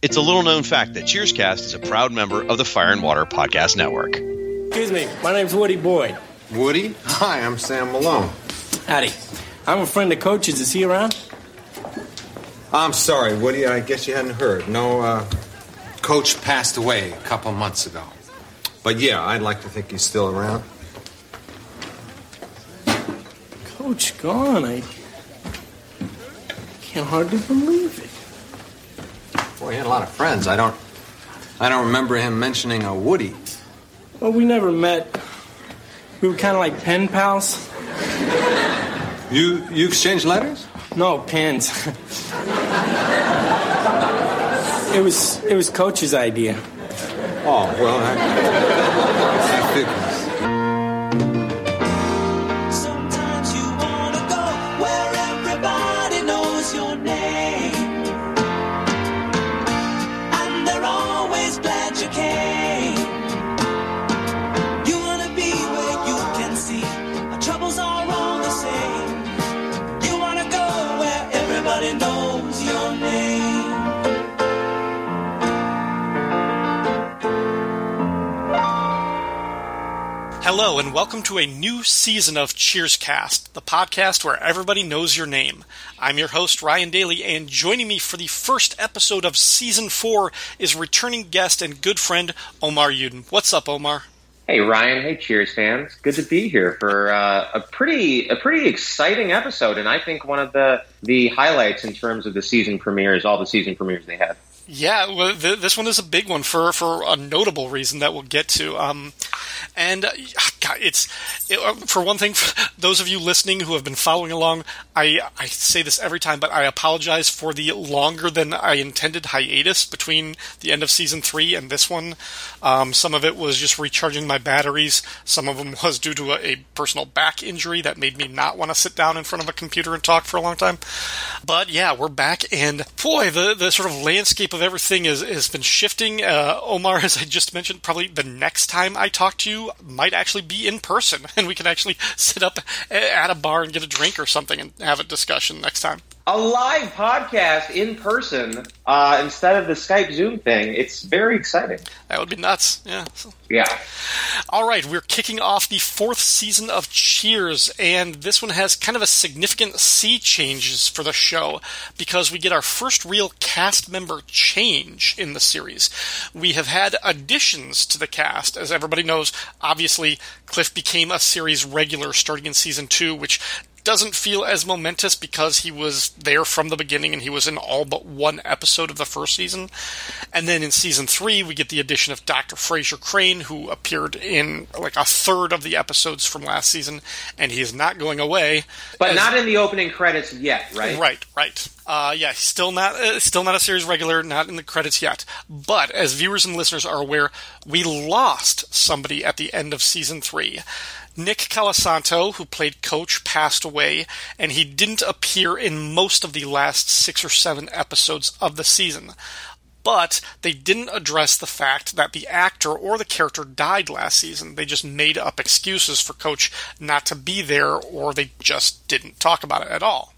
It's a little known fact that Cheerscast is a proud member of the Fire and Water Podcast Network. Excuse me, my name's Woody Boyd. Woody? Hi, I'm Sam Malone. Howdy. I'm a friend of Coach's. Is he around? I'm sorry, Woody. I guess you hadn't heard. No, uh, Coach passed away a couple months ago. But yeah, I'd like to think he's still around. Coach gone. I can't hardly believe it. Boy, he had a lot of friends. I don't. I don't remember him mentioning a Woody. Well, we never met. We were kind of like pen pals. You you exchanged letters? No, pens. it was it was Coach's idea. Oh well, I, that figures. Hello, and welcome to a new season of Cheerscast, the podcast where everybody knows your name. I'm your host, Ryan Daly, and joining me for the first episode of season four is returning guest and good friend, Omar Yudin. What's up, Omar? Hey Ryan, hey Cheers fans, good to be here for uh, a pretty a pretty exciting episode, and I think one of the the highlights in terms of the season premieres, all the season premieres they had. Yeah, well, th- this one is a big one for, for a notable reason that we'll get to. Um, and uh, God, it's it, uh, for one thing, for those of you listening who have been following along, I I say this every time, but I apologize for the longer than I intended hiatus between the end of season three and this one. Um, some of it was just recharging my batteries. Some of them was due to a, a personal back injury that made me not want to sit down in front of a computer and talk for a long time. But yeah, we're back, and boy, the the sort of landscape of everything is, has been shifting. Uh, Omar, as I just mentioned, probably the next time I talk to you might actually be in person, and we can actually sit up at a bar and get a drink or something and have a discussion next time. A live podcast in person uh, instead of the Skype Zoom thing. It's very exciting. That would be nuts. Yeah. Yeah. All right, we're kicking off the fourth season of Cheers, and this one has kind of a significant sea changes for the show because we get our first real cast member change in the series. We have had additions to the cast, as everybody knows. Obviously, Cliff became a series regular starting in season two, which doesn't feel as momentous because he was there from the beginning and he was in all but one episode of the first season. And then in season three, we get the addition of Dr. Frasier Crane, who appeared in like a third of the episodes from last season, and he is not going away. But As- not in the opening credits yet, right? Right, right. Uh, yeah, still not uh, still not a series regular, not in the credits yet. But as viewers and listeners are aware, we lost somebody at the end of season three. Nick Colasanto, who played Coach, passed away, and he didn't appear in most of the last six or seven episodes of the season. But they didn't address the fact that the actor or the character died last season. They just made up excuses for Coach not to be there, or they just didn't talk about it at all.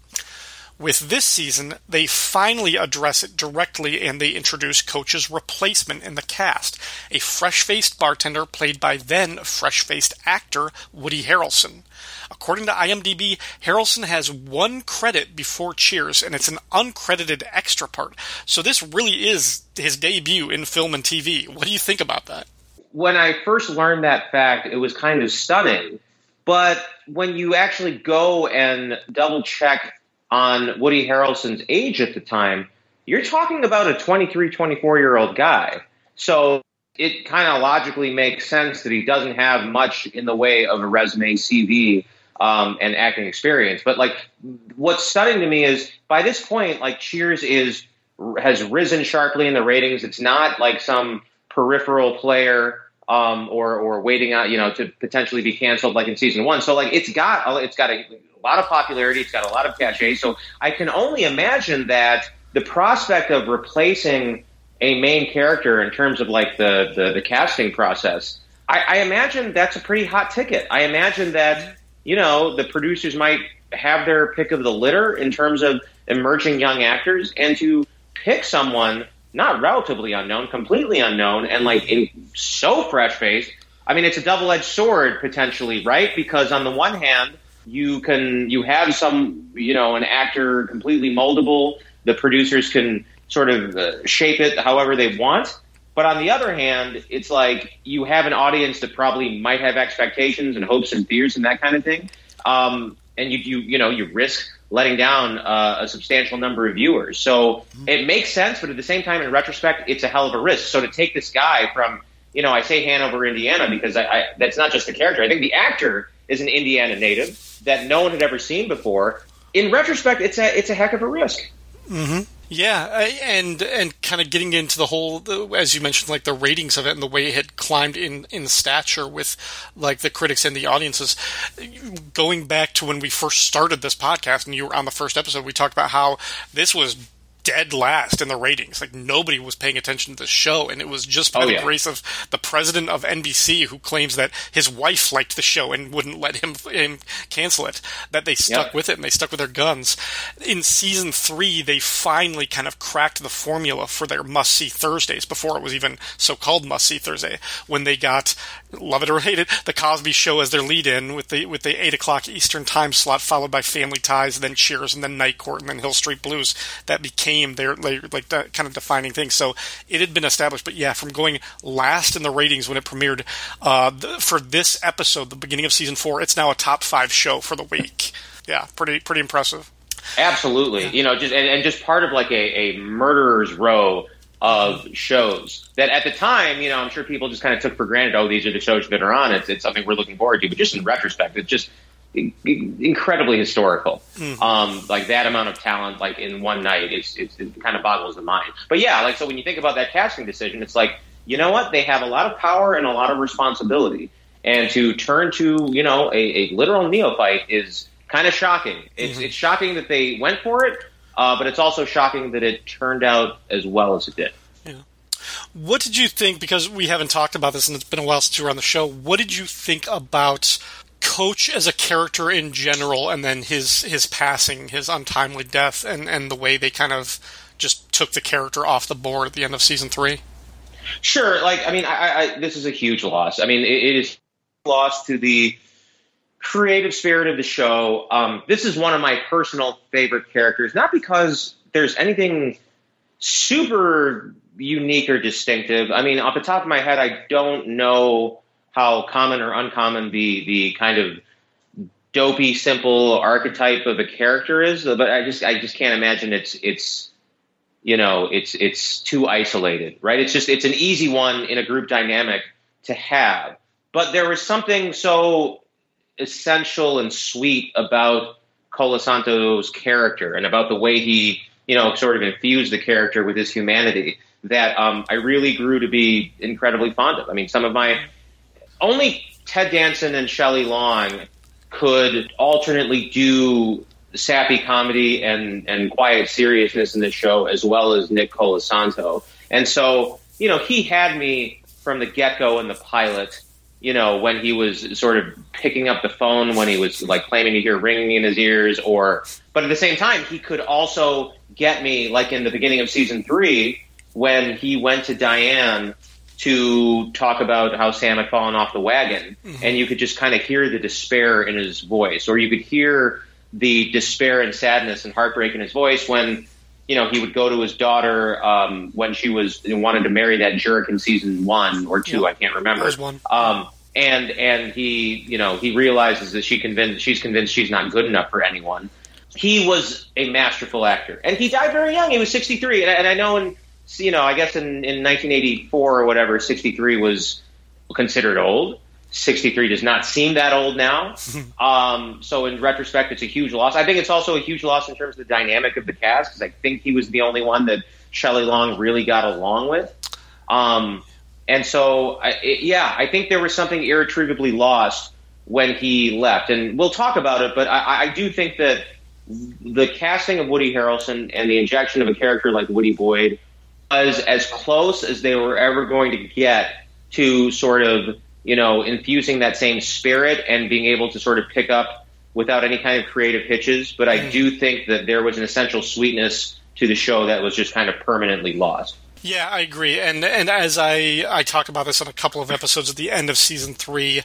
With this season, they finally address it directly and they introduce Coach's replacement in the cast, a fresh faced bartender played by then fresh faced actor Woody Harrelson. According to IMDb, Harrelson has one credit before Cheers, and it's an uncredited extra part. So this really is his debut in film and TV. What do you think about that? when I first learned that fact, it was kind of stunning. But when you actually go and double check on Woody Harrelson's age at the time, you're talking about a 23, 24 year old guy. So it kind of logically makes sense that he doesn't have much in the way of a resume, CV, um, and acting experience. But like, what's stunning to me is by this point, like Cheers is has risen sharply in the ratings. It's not like some peripheral player um, or or waiting out, you know, to potentially be canceled like in season one. So like, it's got it's got a lot of popularity. It's got a lot of cachet. So I can only imagine that the prospect of replacing a main character in terms of like the the, the casting process, I, I imagine that's a pretty hot ticket. I imagine that you know the producers might have their pick of the litter in terms of emerging young actors, and to pick someone not relatively unknown, completely unknown, and like in, so fresh faced. I mean, it's a double edged sword potentially, right? Because on the one hand, you can you have some you know an actor completely moldable. The producers can sort of uh, shape it however they want. But on the other hand, it's like you have an audience that probably might have expectations and hopes and fears and that kind of thing. Um, and you, you, you know, you risk letting down uh, a substantial number of viewers. So it makes sense, but at the same time, in retrospect, it's a hell of a risk. So to take this guy from, you know, I say Hanover, Indiana, because I, I, that's not just the character. I think the actor is an Indiana native that no one had ever seen before. In retrospect, it's a it's a heck of a risk. Mm-hmm. Yeah, and and kind of getting into the whole, as you mentioned, like the ratings of it and the way it had climbed in in stature with like the critics and the audiences. Going back to when we first started this podcast, and you were on the first episode, we talked about how this was dead last in the ratings. Like nobody was paying attention to the show, and it was just by Oh, the yeah. grace of the president of NBC, who claims that his wife liked the show and wouldn't let him, him cancel it, that they stuck Yep. with it and they stuck with their guns. In season three, they finally kind of cracked the formula for their must see Thursdays before it was even so called must see Thursday. When they got love it or hate it, the Cosby Show as their lead in with the with the eight o'clock Eastern time slot, followed by Family Ties, then Cheers, and then Night Court, and then Hill Street Blues. That became their like, like that kind of defining thing. So it had been established, but yeah, from going last in the ratings when it premiered uh, th- for this episode, the beginning of season four, it's now a top five show for the week. Yeah, pretty pretty impressive. Absolutely. You know, just and, and just part of like a, a murderer's row of shows that at the time, you know, I'm sure people just kind of took for granted, oh, these are the shows that are on. It's, it's something we're looking forward to. But just in retrospect, it's just incredibly historical. Um, like that amount of talent, like in one night, it's, it's, it kind of boggles the mind. But yeah, like so when you think about that casting decision, it's like, you know what? They have a lot of power and a lot of responsibility. And to turn to, you know, a, a literal neophyte is kind of shocking. It's, it's shocking that they went for it, uh, but it's also shocking that it turned out as well as it did. Yeah. What did you think? Because we haven't talked about this, and it's been a while since you were on the show. What did you think about Coach as a character in general, and then his his passing, his untimely death, and and the way they kind of just took the character off the board at the end of season three? Sure. Like, I mean, I, I, this is a huge loss. I mean, it, it is loss to the creative spirit of the show. Um, this is one of my personal favorite characters, not because there's anything super unique or distinctive. I mean, off the top of my head, I don't know how common or uncommon the the kind of dopey, simple archetype of a character is, but I just I just can't imagine it's it's you know it's it's too isolated, right? It's just it's an easy one in a group dynamic to have. But there was something so essential and sweet about Colasanto's character and about the way he, you know, sort of infused the character with his humanity that um, I really grew to be incredibly fond of. I mean, some of my only Ted Danson and Shelley Long could alternately do sappy comedy and, and quiet seriousness in the show as well as Nick Colasanto. And so, you know, he had me from the get go in the pilot, you know, when he was sort of picking up the phone when he was like claiming to hear ringing in his ears or, but at the same time, he could also get me like in the beginning of season three when he went to Diane to talk about how Sam had fallen off the wagon, mm-hmm. and you could just kind of hear the despair in his voice, or you could hear the despair and sadness and heartbreak in his voice when you know he would go to his daughter um, when she was wanted to marry that jerk in season one or two, Yeah. I can't remember. There's one. Um, and and he you know he realizes that she convinced she's convinced she's not good enough for anyone. He was a masterful actor, and he died very young. He was 63, and, I- and I know in you know I guess in, in 1984 or whatever, 63 was considered old. 63 does not seem that old now. um, so in retrospect, it's a huge loss. I think it's also a huge loss in terms of the dynamic of the cast because I think he was the only one that Shelley Long really got along with. Um, and so, I, it, yeah, I think there was something irretrievably lost when he left. And we'll talk about it, but I, I do think that the casting of Woody Harrelson and the injection of a character like Woody Boyd was as close as they were ever going to get to sort of, you know, infusing that same spirit and being able to sort of pick up without any kind of creative hitches. But I mm. do think that there was an essential sweetness to the show that was just kind of permanently lost. Yeah, I agree. And and as I I talked about this on a couple of episodes at the end of season three,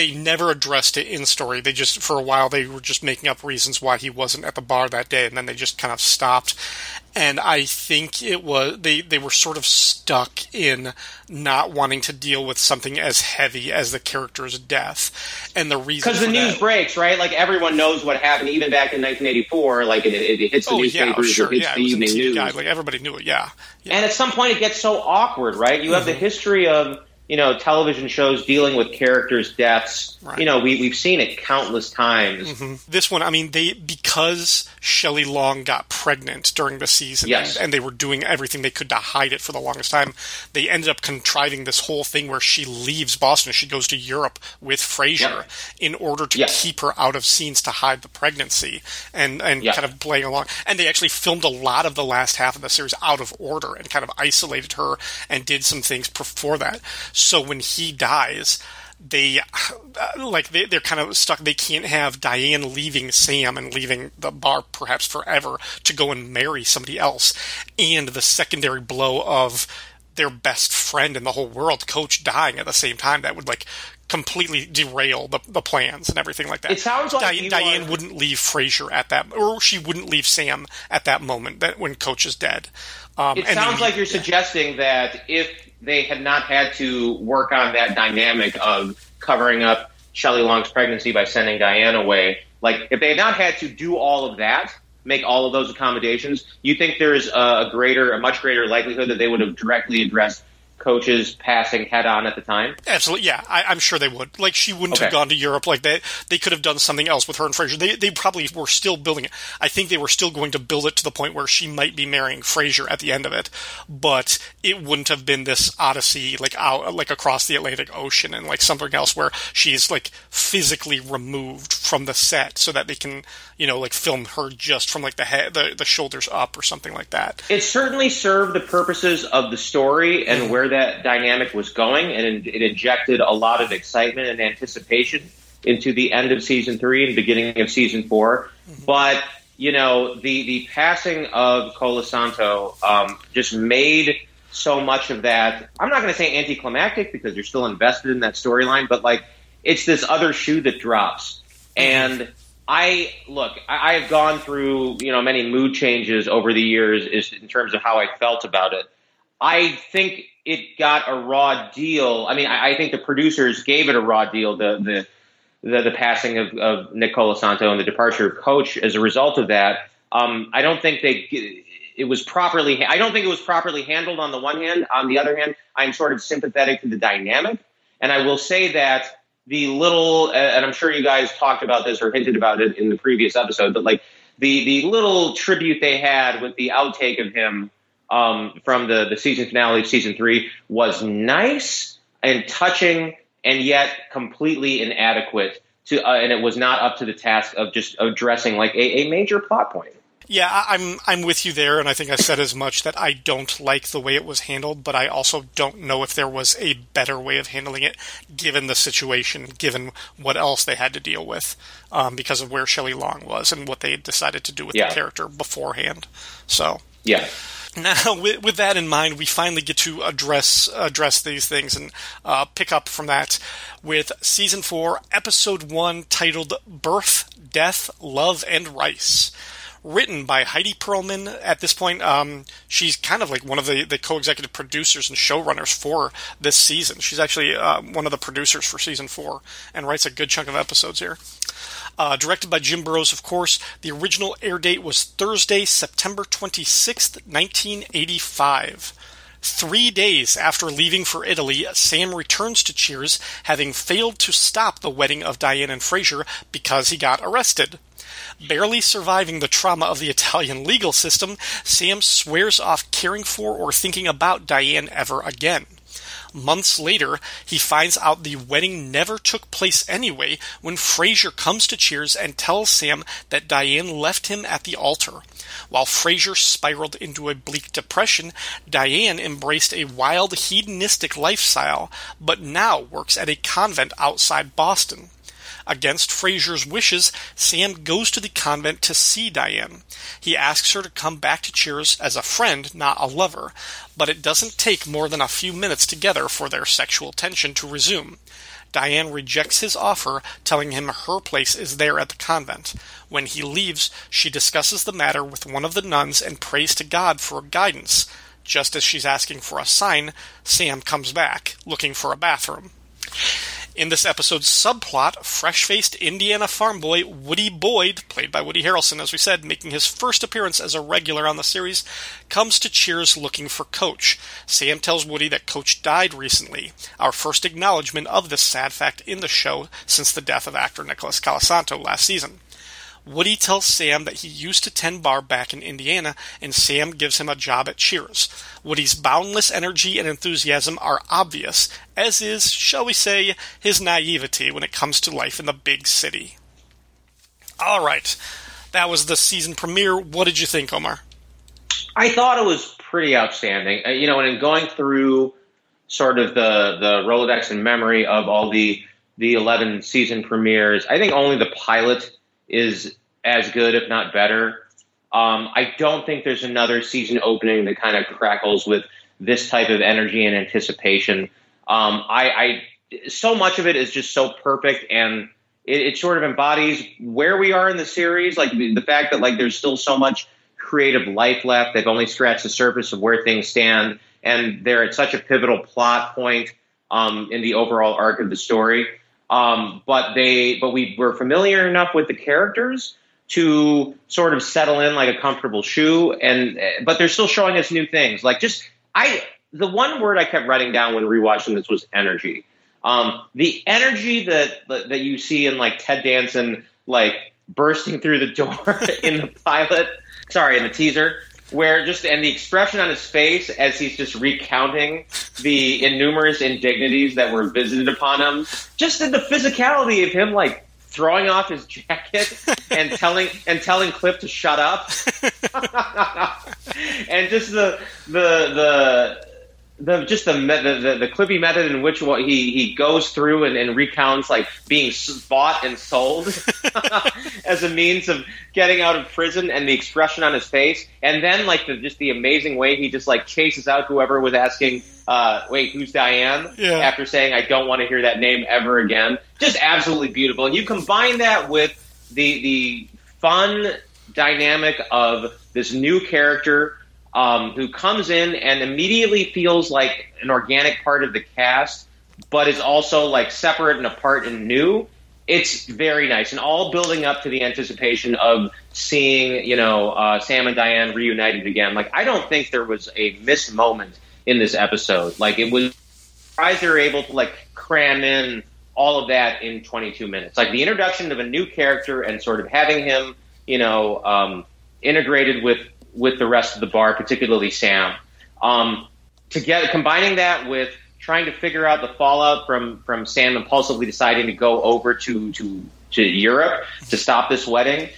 they never addressed it in story. They just for a while they were just making up reasons why he wasn't at the bar that day, and then they just kind of stopped. And I think it was they they were sort of stuck in not wanting to deal with something as heavy as the character's death, and the reason Because the news that- breaks, right? Like everyone knows what happened, even back in 1984. Like it, it, it hits the Oh yeah, newspapers, sure, it hits yeah, the it evening news. Guide. Like everybody knew it. Yeah, yeah. And at some point, it gets so awkward, right? You have Mm-hmm. the history of you know television shows dealing with characters' deaths. Right. You know, we we've seen it countless times. Mm-hmm. this one, I mean, they because Shelley Long got pregnant during the season, Yes. and, and they were doing everything they could to hide it for the longest time. They ended up contriving this whole thing where she leaves Boston, she goes to Europe with Frasier Yep. in order to Yes. keep her out of scenes to hide the pregnancy and and Yeah. kind of playing along. And they actually filmed a lot of the last half of the series out of order and kind of isolated her and did some things before that. So when he dies they uh, like they, they're kind of stuck. They can't have diane leaving sam and leaving the bar perhaps forever to go and marry somebody else. And the secondary blow of their best friend in the whole world coach dying at the same time that would like completely derail the, the plans and everything like that. It sounds like diane, diane are- wouldn't leave frasier at that or she wouldn't leave sam at that moment that when coach is dead um, It sounds then- like you're suggesting that if they had not had to work on that dynamic of covering up Shelley Long's pregnancy by sending Diane away, like if they had not had to do all of that, make all of those accommodations, you think there's a greater, a much greater likelihood that they would have directly addressed coaches passing head on at the time? Absolutely, yeah. I, I'm sure they would. Like, she wouldn't have gone to Europe. Like, they they could have done something else with her and Frasier. They they probably were still building it. I think they were still going to build it to the point where she might be marrying Frasier at the end of it, but it wouldn't have been this odyssey like out like across the Atlantic Ocean and like something else where she's like physically removed from the set so that they can you know like film her just from like the head the, the shoulders up or something like that. It certainly served the purposes of the story and mm-hmm. where that dynamic was going, and it, injected a lot of excitement and anticipation into the end of season three and beginning of season 4 But you know, the the passing of Colasanto um, just made so much of that. I'm not going to say anticlimactic because you're still invested in that storyline, but like it's this other shoe that drops, and I look. I, I've gone through you know many mood changes over the years, is in terms of how I felt about it. I think it got a raw deal. I mean, I, I think the producers gave it a raw deal. The the the, the passing of, of Nick Colasanto and the departure of Coach as a result of that. Um, I don't think they it was properly. I don't think it was properly handled. On the one hand, on the other hand, I'm sort of sympathetic to the dynamic, and I will say that the little, and I'm sure you guys talked about this or hinted about it in the previous episode, but like the the little tribute they had with the outtake of him um, from the the season finale of season three was nice and touching, and yet completely inadequate to, uh, and it was not up to the task of just addressing like a, a major plot point. Yeah, I'm I'm with you there, and I think I said as much that I don't like the way it was handled, but I also don't know if there was a better way of handling it, given the situation, given what else they had to deal with, um, because of where Shelley Long was and what they had decided to do with Yeah. the character beforehand. So Yeah. Now, with, with that in mind, we finally get to address address these things and uh, pick up from that with season four, episode one, titled "Birth, Death, Love, and Rice." Written by Heide Perlman. At this point, um, she's kind of like one of the, the co-executive producers and showrunners for this season. She's actually uh, one of the producers for season four and writes a good chunk of episodes here. Uh, directed by Jim Burrows, of course. The original air date was Thursday, September 26th, 1985. Three days after leaving for Italy, Sam returns to Cheers, having failed to stop the wedding of Diane and Frasier because he got arrested. Barely surviving the trauma of the Italian legal system, Sam swears off caring for or thinking about Diane ever again. Months later, he finds out the wedding never took place anyway when Frasier comes to Cheers and tells Sam that Diane left him at the altar. While Frasier spiraled into a bleak depression, Diane embraced a wild hedonistic lifestyle, but now works at a convent outside Boston. Against Frasier's wishes, Sam goes to the convent to see Diane. He asks her to come back to Cheers as a friend, not a lover, but it doesn't take more than a few minutes together for their sexual tension to resume. Diane rejects his offer, telling him her place is there at the convent. When he leaves, she discusses the matter with one of the nuns and prays to God for guidance. Just as she's asking for a sign, Sam comes back, looking for a bathroom. In this episode's subplot, fresh faced Indiana farm boy Woody Boyd, played by Woody Harrelson, as we said, making his first appearance as a regular on the series, comes to Cheers looking for Coach. Sam tells Woody that Coach died recently, our first acknowledgement of this sad fact in the show since the death of actor Nicholas Colasanto last season. Woody tells Sam that he used to tend bar back in Indiana, and Sam gives him a job at Cheers. Woody's boundless energy and enthusiasm are obvious, as is, shall we say, his naivety when it comes to life in the big city. All right, that was the season premiere. What did you think, Omar? I thought it was pretty outstanding. Uh, you know, and in going through sort of the the Rolodex and memory of all the the eleven season premieres, I think only the pilot is as good, if not better. Um, I don't think there's another season opening that kind of crackles with this type of energy and anticipation. Um, I, I so much of it is just so perfect and it, it, sort of embodies where we are in the series like the fact that like there's still so much creative life left they've only scratched the surface of where things stand and they're at such a pivotal plot point um, in the overall arc of the story um, but they but we were familiar enough with the characters to sort of settle in like a comfortable shoe and but they're still showing us new things. Like just i the one word i kept writing down when rewatching this was energy. Um, the energy that that you see in like ted danson like bursting through the door in the pilot sorry in the teaser where just and the expression on his face as he's just recounting the innumerous indignities that were visited upon him just in the physicality of him like throwing off his jacket and telling and telling Cliff to shut up, and just the the the the just the the, the, the Clippy method in which what he he goes through and, and recounts like being bought and sold as a means of getting out of prison and the expression on his face. And then like the just the amazing way he just like chases out whoever was asking uh, wait who's Diane? Yeah. after saying I don't want to hear that name ever again. Just absolutely beautiful. And you combine that with the the fun dynamic of this new character um, who comes in and immediately feels like an organic part of the cast, but is also like separate and apart and new. It's very nice, and all building up to the anticipation of seeing, you know, uh, Sam and Diane reunited again. Like, I don't think there was a missed moment in this episode. Like, it was surprised they were able to like cram in all of that in 22 minutes. Like the introduction of a new character and sort of having him, you know, um, integrated with with the rest of the bar, particularly Sam. Um, together, combining that with trying to figure out the fallout from from Sam impulsively deciding to go over to to to Europe to stop this wedding,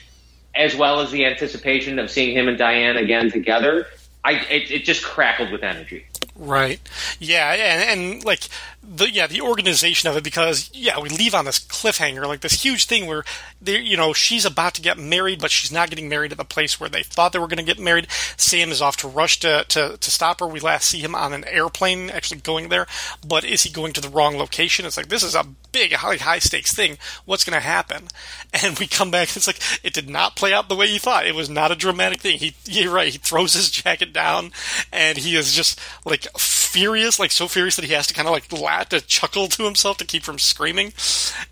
as well as the anticipation of seeing him and Diane again together. I it, it just crackled with energy. Right. Yeah, and, and like the yeah the organization of it because yeah we leave on this cliffhanger like this huge thing where they you know she's about to get married but she's not getting married at the place where they thought they were going to get married. Sam is off to rush to, to to stop her. We last see him on an airplane actually going there, but is he going to the wrong location? It's like this is a big high high stakes thing. What's going to happen? And we come back. It's like it did not play out the way you thought. It was not a dramatic thing. He you're right. He throws his jacket down and he is just like furious, like so furious that he has to kind of like laugh to chuckle to himself to keep from screaming.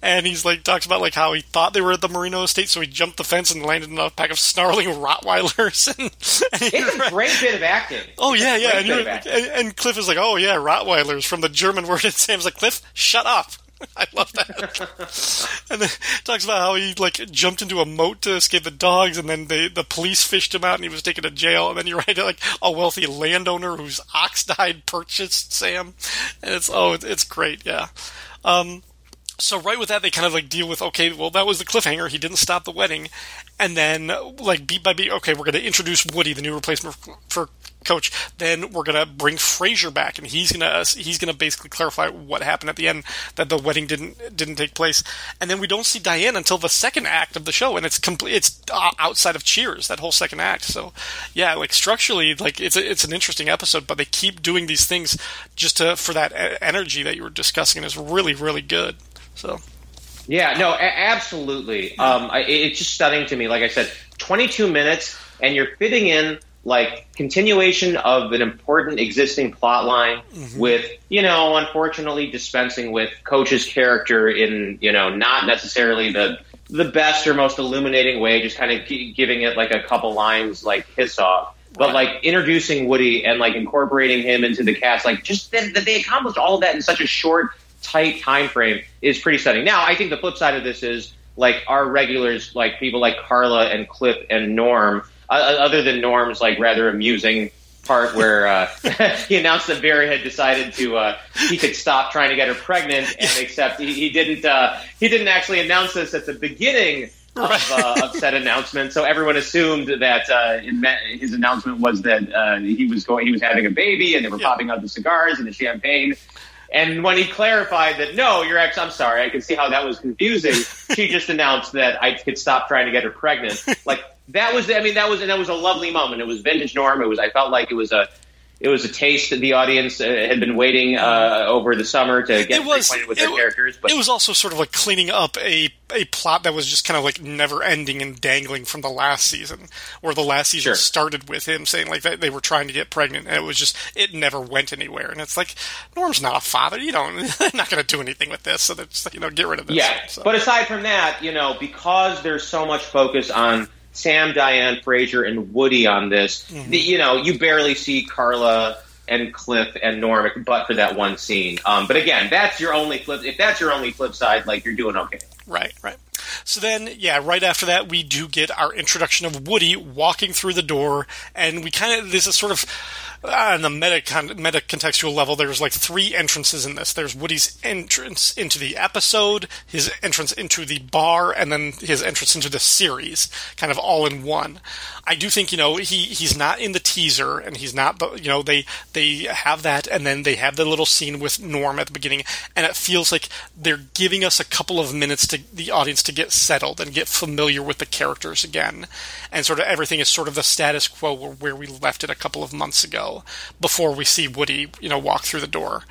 And he's like talks about like how he thought they were at the Marino estate, so he jumped the fence and landed in a pack of snarling Rottweilers. And, and It's a great bit of acting. Oh yeah, yeah, and, bit you're, of acting. and, and Cliff is like, "Oh yeah, Rottweilers" from the German word, and Sam's like, "Cliff, shut up." I love that. and then talks about how he like jumped into a moat to escape the dogs, and then they, the police fished him out, and he was taken to jail. And then you write like a wealthy landowner whose ox died purchased Sam, and it's oh, it's great, yeah. Um, so right with that, they kind of like deal with okay, well that was the cliffhanger. He didn't stop the wedding, and then like beat by beat, okay, we're going to introduce Woody, the new replacement for, coach. Then we're gonna bring Frasier back, and he's gonna he's gonna basically clarify what happened at the end that the wedding didn't didn't take place. And then we don't see Diane until the second act of the show, and it's complete. It's uh, outside of Cheers that whole second act. So yeah, like structurally, like it's a, it's an interesting episode, but they keep doing these things just to for that energy that you were discussing, it's really really good. So. Yeah, no, a- absolutely. Um, I, it's just stunning to me. Like I said, 22 minutes, and you're fitting in like continuation of an important existing plot line with, you know, unfortunately dispensing with Coach's character in, you know, not necessarily the the best or most illuminating way, just kind of gi- giving it like a couple lines like hiss off. But like introducing Woody and like incorporating him into the cast, like just that, that they accomplished all of that in such a short, tight time frame is pretty stunning. Now, I think the flip side of this is like our regulars, like people like Carla and Cliff and Norm, uh, other than Norm's like rather amusing part where uh, he announced that Vera had decided to uh, he could stop trying to get her pregnant, and except he, he didn't uh, he didn't actually announce this at the beginning of, uh, of said announcement. So everyone assumed that uh, his announcement was that uh, he was going he was having a baby, and they were Yeah. popping out the cigars and the champagne. And when he clarified that no, you're ex, I'm sorry, I could see how that was confusing. she just announced that I could stop trying to get her pregnant. Like that was, I mean, that was, and that was a lovely moment. It was vintage Norm. It was, I felt like it was a, it was a taste that the audience uh, had been waiting uh, over the summer to get it was acquainted with it, their characters. But it was also sort of like cleaning up a a plot that was just kind of like never ending and dangling from the last season, where the last season Sure. started with him saying like that they were trying to get pregnant, and it was just it never went anywhere. And it's like Norm's not a father, you don't, they're not going to do anything with this, so that's you know get rid of this. Yeah, So- but aside from that, you know, because there's so much focus on Sam, Diane, Frasier, and Woody on this, Mm-hmm. the, you know, you barely see Carla and Cliff and Norm, but for that one scene. Um, but again, that's your only flip. If that's your only flip side, like you're doing okay. Right, right. So then, yeah, right after that, we do get our introduction of Woody walking through the door, and we kind of this is sort of Ah, on the meta meta contextual level. There's like three entrances in this. There's Woody's entrance into the episode, his entrance into the bar, and then his entrance into the series, kind of all in one. I do think you know he he's not in the teaser, and he's not. But you know they they have that, and then they have the little scene with Norm at the beginning, and it feels like they're giving us a couple of minutes to the audience to get settled and get familiar with the characters again, and sort of everything is sort of the status quo where we left it a couple of months ago before we see Woody you know walk through the door,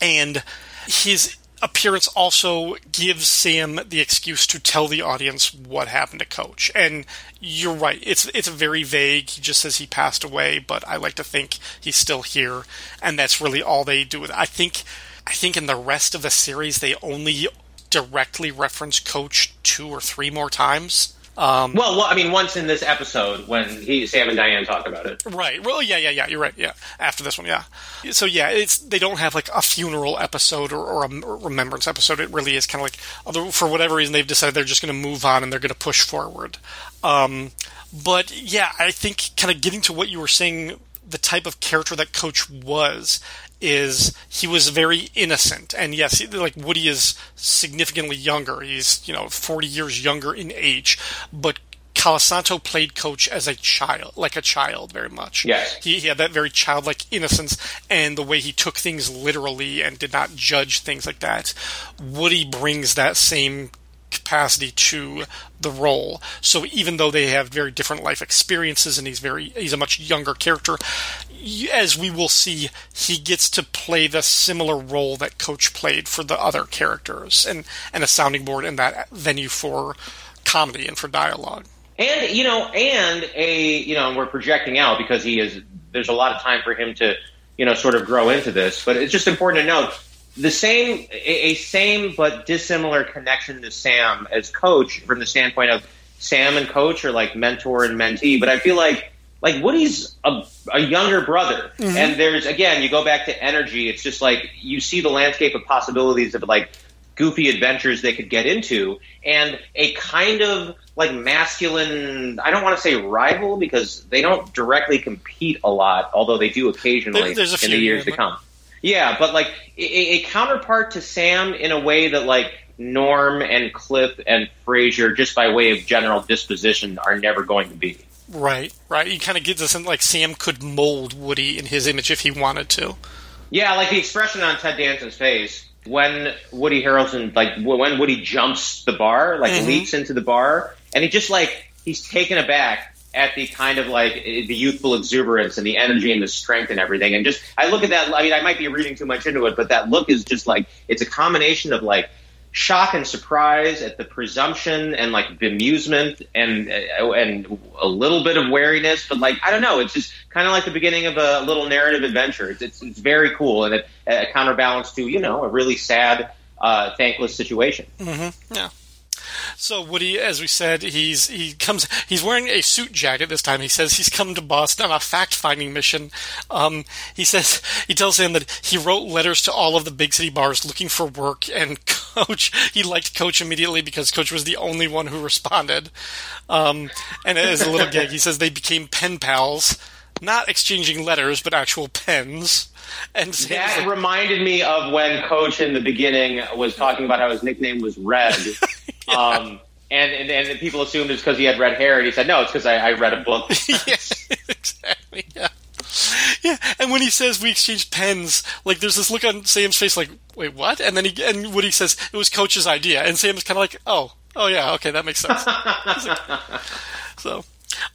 and his appearance also gives Sam the excuse to tell the audience what happened to Coach. And you're right; it's it's very vague. He just says he passed away, but I like to think he's still here, and that's really all they do with it. I think I think in the rest of the series they only directly reference Coach two or three more times. Well, well, I mean, once in this episode when he, Sam and Diane talk about it. Right. Well, yeah, yeah, yeah. You're right. Yeah. After this one, yeah. So yeah, it's they don't have like a funeral episode or, or a remembrance episode. It really is kind of like although for whatever reason they've decided they're just going to move on and they're going to push forward. Um, but yeah, I think kind of getting to what you were saying, the type of character that Coach was is he was very innocent and yes like woody is significantly younger he's you know 40 years younger in age but Colasanto played coach as a child, like a child, very much. Yes. He, he had that very childlike innocence and the way he took things literally and did not judge things like that. Woody brings that same capacity to the role. So even though they have very different life experiences and he's very he's a much younger character, as we will see, he gets to play the similar role that Coach played for the other characters and and a sounding board in that venue for comedy and for dialogue. And you know, and a you know, we're projecting out because he is. There's a lot of time for him to you know sort of grow into this. But it's just important to note the same a, a same but dissimilar connection to Sam as coach from the standpoint of Sam and coach are like mentor and mentee. But I feel like like Woody's a, a younger brother, and there's again you go back to energy. It's just like you see the landscape of possibilities of like goofy adventures they could get into. And a kind of like masculine i don't want to say rival because they don't directly compete a lot although they do occasionally in the years to come. Yeah but like a, a counterpart to sam in a way that like Norm and Cliff and Frasier, just by way of general disposition, are never going to be. Right, right. He kind of gives us in like Sam could mold Woody in his image if he wanted to. Yeah, like the expression on Ted Danson's face when Woody Harrelson, like when Woody jumps the bar, like Mhm. leaps into the bar, and he just like he's taken aback at the kind of like eh, the youthful exuberance and the energy and the strength and everything. And just I look at that. I mean, I might be reading too much into it, but that look is just like it's a combination of like shock and surprise at the presumption and like bemusement and uh, and a little bit of wariness, but like I don't know, it's just kind of like the beginning of a little narrative adventure. It's it's, it's very cool and it a counterbalance to you know a really sad, uh, thankless situation. Mm-hmm. Yeah. So Woody, as we said, he's he comes. He's wearing a suit jacket this time. He says he's come to Boston on a fact-finding mission. Um, he says he tells him that he wrote letters to all of the big city bars looking for work, and Coach he liked Coach immediately because Coach was the only one who responded. Um, and as a little gag, he says they became pen pals, not exchanging letters but actual pens. And That like, reminded me of when Coach in the beginning was talking about how his nickname was Red. um, and, and, and people assumed it's because he had red hair, and he said, no, it's because I, I read a book. yeah, exactly. Yeah. Yeah, and when he says we exchanged pens, like there's this look on Sam's face, like, wait, what? And then he and Woody says it was Coach's idea, and Sam's kind of like, oh, oh yeah, okay, that makes sense. Like- so,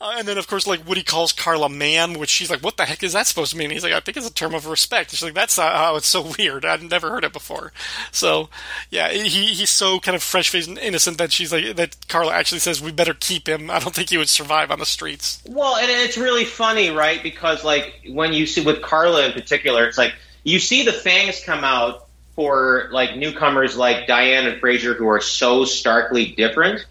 uh, and then of course, like Woody calls Carla "ma'am," which she's like, what the heck is that supposed to mean? He's like, I think it's a term of respect. She's like, that's not how it's so weird. I've never heard it before. So, yeah, he he's so kind of fresh faced and innocent that she's like that. Carla actually says we better keep him. I don't think he would survive on the streets. Well, and it's really funny, right? Because like when you see with Carla in particular, it's like you see the fangs come out for like newcomers like Diane and Frasier who are so starkly different.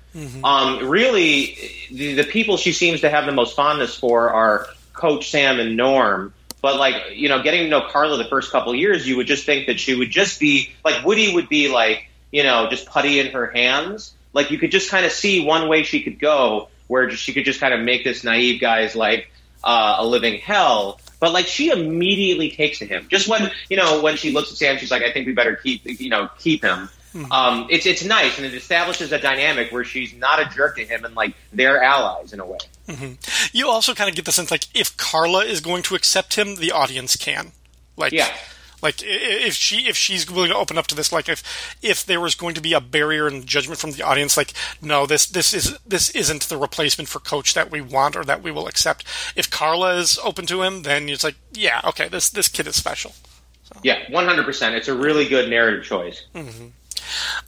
Um, really, the, the people she seems to have the most fondness for are Coach Sam and Norm. But like you know, getting to know Carla the first couple of years, you would just think that she would just be like Woody would be like you know just putty in her hands. Like you could just kind of see one way she could go, where she could just kind of make this naive guy's like uh, a living hell. But like she immediately takes to him. Just when you know when she looks at Sam, she's like, I think we better keep you know keep him. Um, it's it's nice and it establishes a dynamic where she's not a jerk to him and like they're allies in a way. You also kind of get the sense like if Carla is going to accept him, the audience can. Like, Yeah. Like if she if she's willing to open up to this, like if if there was going to be a barrier and judgment from the audience, like no, this this is this isn't the replacement for Coach that we want or that we will accept. If Carla is open to him, then it's like yeah, okay, this this kid is special. Yeah, one hundred percent. It's a really good narrative choice. Mm-hmm.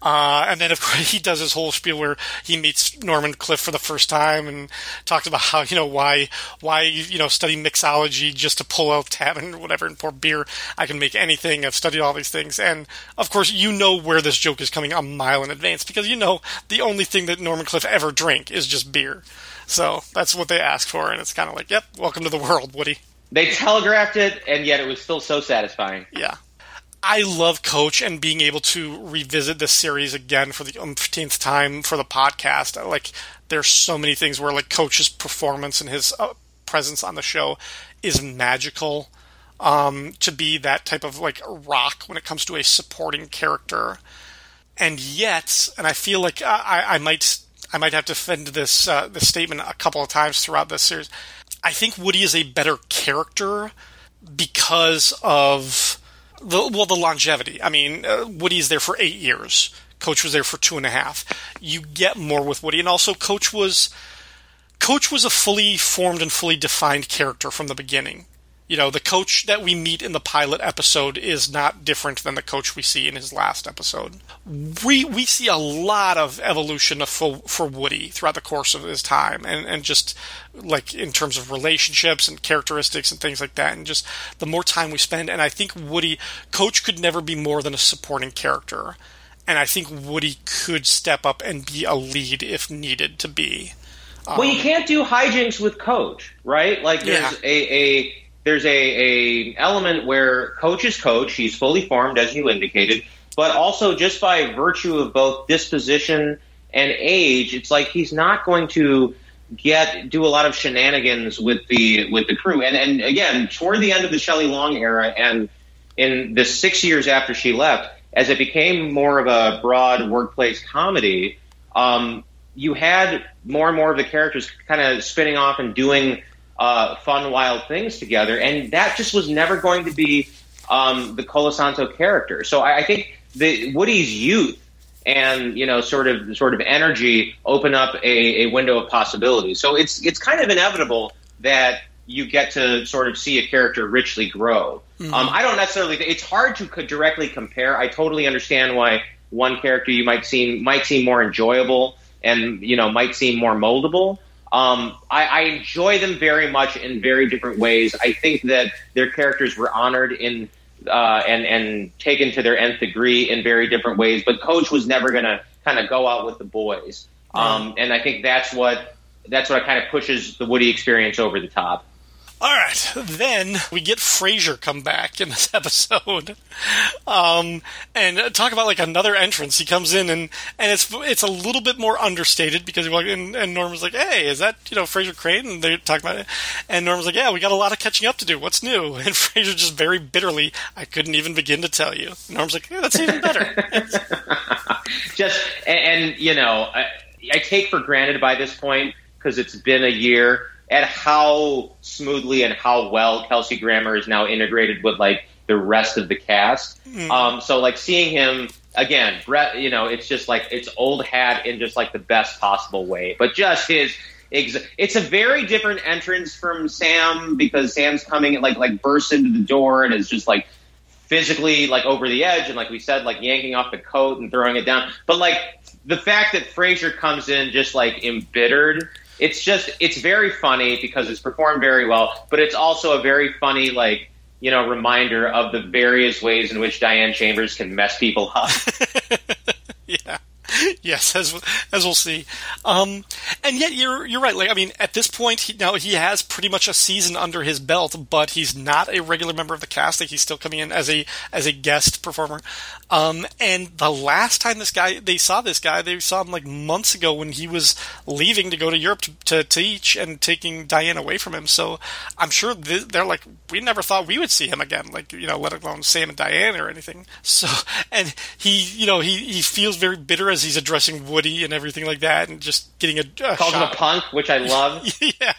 Uh, and then, of course, he does his whole spiel where he meets Norm and Cliff for the first time and talks about how you know why why you know study mixology just to pull out tavern or whatever and pour beer. I can make anything. I've studied all these things, and of course, you know where this joke is coming a mile in advance because you know the only thing that Norm and Cliff ever drink is just beer. So that's what they ask for, and it's kind of like, yep, welcome to the world, Woody. They telegraphed it, and yet it was still so satisfying. Yeah. I love Coach and being able to revisit this series again for the umpteenth time for the podcast. Like, there's so many things where like Coach's performance and his uh, presence on the show is magical. Um, to be that type of like rock when it comes to a supporting character, and yet, and I feel like I, I might I might have to defend this uh, this statement a couple of times throughout this series. I think Woody is a better character because of the well the longevity. I mean, uh, Woody's there for eight years. Coach was there for two and a half. You get more with Woody, and also Coach was Coach was a fully formed and fully defined character from the beginning. You know, the coach that we meet in the pilot episode is not different than the coach we see in his last episode. We we see a lot of evolution for for Woody throughout the course of his time, and and just like in terms of relationships and characteristics and things like that, and just the more time we spend. And I think Woody, Coach, could never be more than a supporting character, and I think Woody could step up and be a lead if needed to be. well, you um, can't do hijinks with Coach, right? Like there's Yeah. a, a there's a, a element where Coach is Coach. He's fully formed, as you indicated, but also just by virtue of both disposition and age, it's like he's not going to get do a lot of shenanigans with the with the crew. And and again, toward the end of the Shelley Long era, and in the six years after she left, as it became more of a broad workplace comedy, um, you had more and more of the characters kind of spinning off and doing uh, fun, wild things together, and that just was never going to be um, the Colasanto character. So I, I think the Woody's youth and you know sort of sort of energy open up a, a window of possibility. So it's it's kind of inevitable that you get to sort of see a character richly grow. Um, I don't necessarily. It's hard to directly compare. I totally understand why one character you might seem might seem more enjoyable and you know might seem more moldable. Um, I, I enjoy them very much in very different ways. I think that their characters were honored in uh, and and taken to their nth degree in very different ways. But Coach was never going to kind of go out with the boys, um, and I think that's what that's what kind of pushes the Woody experience over the top. All right, then we get Frasier come back in this episode, um, and talk about like another entrance. He comes in and and it's it's a little bit more understated because he walked in and Norman's like, "Hey, is that you know Frasier Crane?" And they're talking about it, and Norman's like, "Yeah, we got a lot of catching up to do. What's new?" And Frasier just very bitterly, "I couldn't even begin to tell you." And Norman's like, "Yeah, that's even better." just and, and you know I, I take for granted by this point because it's been a year at how smoothly and how well Kelsey Grammer is now integrated with like the rest of the cast. Um, so like seeing him again, Brett, you know, it's just like it's old hat in just like the best possible way, but just his. ex- It's a very different entrance from Sam because Sam's coming like like bursts into the door and is just like physically like over the edge and like we said like yanking off the coat and throwing it down but like the fact that Frasier comes in just like embittered it's just it's very funny because it's performed very well but it's also a very funny like you know reminder of the various ways in which Diane Chambers can mess people up yeah. Yes, as as we'll see, um, and yet you're you're right. Like I mean, at this point, he, now he has pretty much a season under his belt, but he's not a regular member of the cast. Like he's still coming in as a as a guest performer. Um, and the last time this guy they saw this guy, they saw him like months ago when he was leaving to go to Europe to, to teach and taking Diane away from him. So I'm sure th- they're like, we never thought we would see him again. Like you know, let alone Sam and Diane or anything. So and he you know he he feels very bitter as he's addressing Woody and everything like that, and just getting a, a calls him a punk which I love yeah.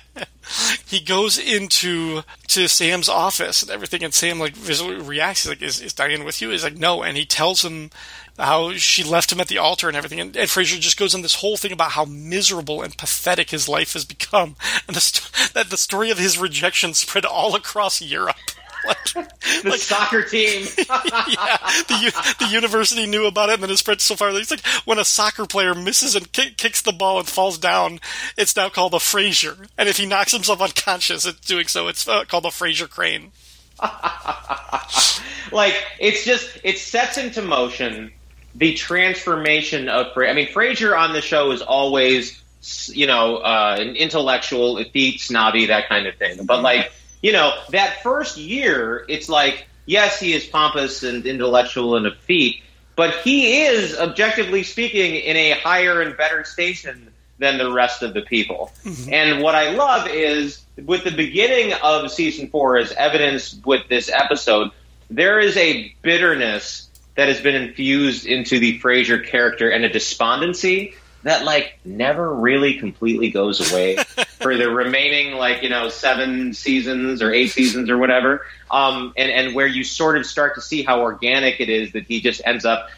He goes into to Sam's office and everything, and Sam like visually reacts. He's like, "Is, is Diane with you?" He's like, "No," and he tells him how she left him at the altar and everything. And, and Frasier just goes on this whole thing about how miserable and pathetic his life has become, and the st- that the story of his rejection spread all across Europe. Like, the soccer team yeah, the the university knew about it, and then it spread so far. that It's like when a soccer player misses and kick, kicks the ball and falls down, it's now called a Frasier, and if he knocks himself unconscious, it's doing so. It's uh, called a Frasier crane. like it's just it sets into motion the transformation of Fra- I mean Frasier on the show is always you know uh, an intellectual, effete, snobby, that kind of thing. But like you know that first year, it's like yes, he is pompous and intellectual and effete, but he is objectively speaking in a higher and better station than the rest of the people. Mm-hmm. And what I love is with the beginning of season four, as evidenced with this episode, there is a bitterness that has been infused into the Frasier character and a despondency that like never really completely goes away for the remaining like you know seven seasons or eight seasons or whatever um, and and where you sort of start to see how organic it is that he just ends up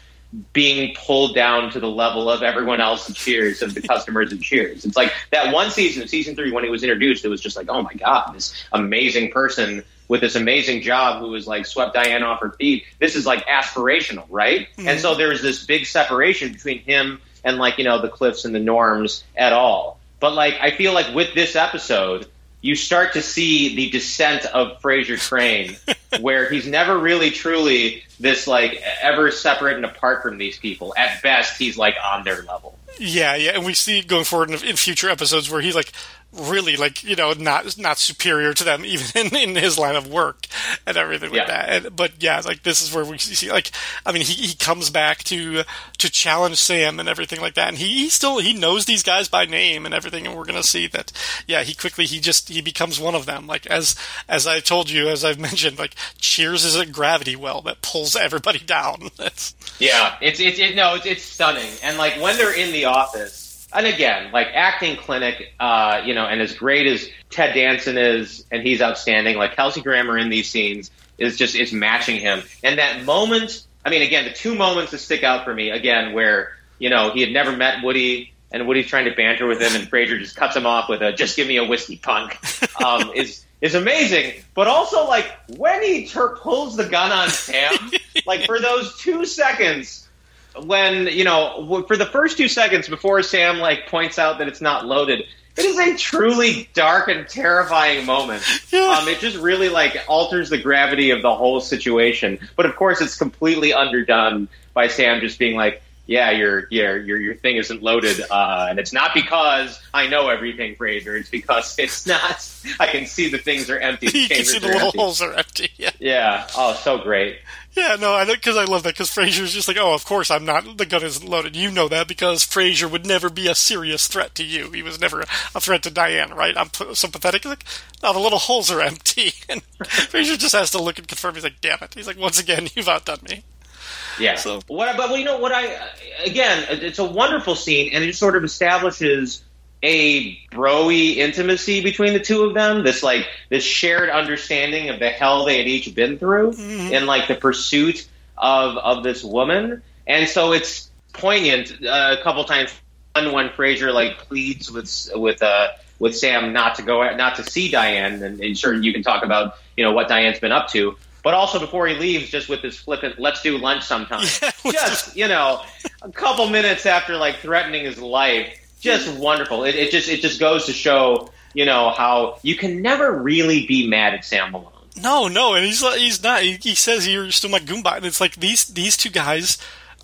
being pulled down to the level of everyone else in Cheers of the customers in Cheers. It's like that one season, season three, when he was introduced, it was just like, oh my god, this amazing person with this amazing job who was like swept Diane off her feet. This is like aspirational, right? And so there's this big separation between him and like you know the Cliffs and the Norms at all. But like I feel like with this episode. You start to see the descent of Frasier Crane, where he's never really truly this like ever separate and apart from these people. At best, he's like on their level. Yeah, yeah, and we see going forward in, in future episodes where he's like really like you know not not superior to them even in, in his line of work and everything like Yeah. that. And, but yeah, like this is where we see like I mean he, he comes back to to challenge Sam and everything like that, and he, he still he knows these guys by name and everything, and we're gonna see that yeah he quickly he just he becomes one of them. Like as as I told you as I've mentioned, like Cheers is a gravity well that pulls everybody down. Yeah, it's it's it, no, it's, it's stunning. And like when they're in the office, and again, like acting clinic, uh, you know, and as great as Ted Danson is, and he's outstanding. Like Kelsey Grammer in these scenes is just is matching him. And that moment, I mean, again, the two moments that stick out for me, again, where you know he had never met Woody. And Woody's trying to banter with him, and Frasier just cuts him off with a "just give me a whiskey punk." Um, is is amazing, but also like when he tur pulls the gun on Sam, like for those two seconds, when you know for the first two seconds before Sam like points out that it's not loaded, it is a truly dark and terrifying moment. Yeah. Um, it just really like alters the gravity of the whole situation. But of course, it's completely underdone by Sam just being like. Yeah, your your your your thing isn't loaded, uh, and it's not because I know everything, Frasier. It's because it's not. I can see the things are empty. The you can see the little empty. holes are empty. Yeah. Yeah. Oh, so great. Yeah, no, I because I love that because Frasier's just like, oh, of course I'm not. The gun isn't loaded. You know that because Frasier would never be a serious threat to you. He was never a threat to Diane, right? I'm sympathetic. Like, no, the little holes are empty, and Frasier just has to look and confirm. He's like, damn it. He's like, once again, you've outdone me. Yeah. So- What? But well, you know what? I again, it's a wonderful scene, and it sort of establishes a broy intimacy between the two of them. This like this shared understanding of the hell they had each been through, and like the pursuit of of this woman, and so it's poignant uh, a couple times. One when Frasier like pleads with with uh with Sam not to go not to see Diane, and, and sure you can talk about you know what Diane's been up to. But also before he leaves, just with this flippant, let's do lunch sometime. just you know, a couple minutes after like threatening his life, just wonderful. It, it just it just goes to show you know how you can never really be mad at Sam Malone. No, no, and he's he's not. He, he says you're still my Goomba, and it's like these these two guys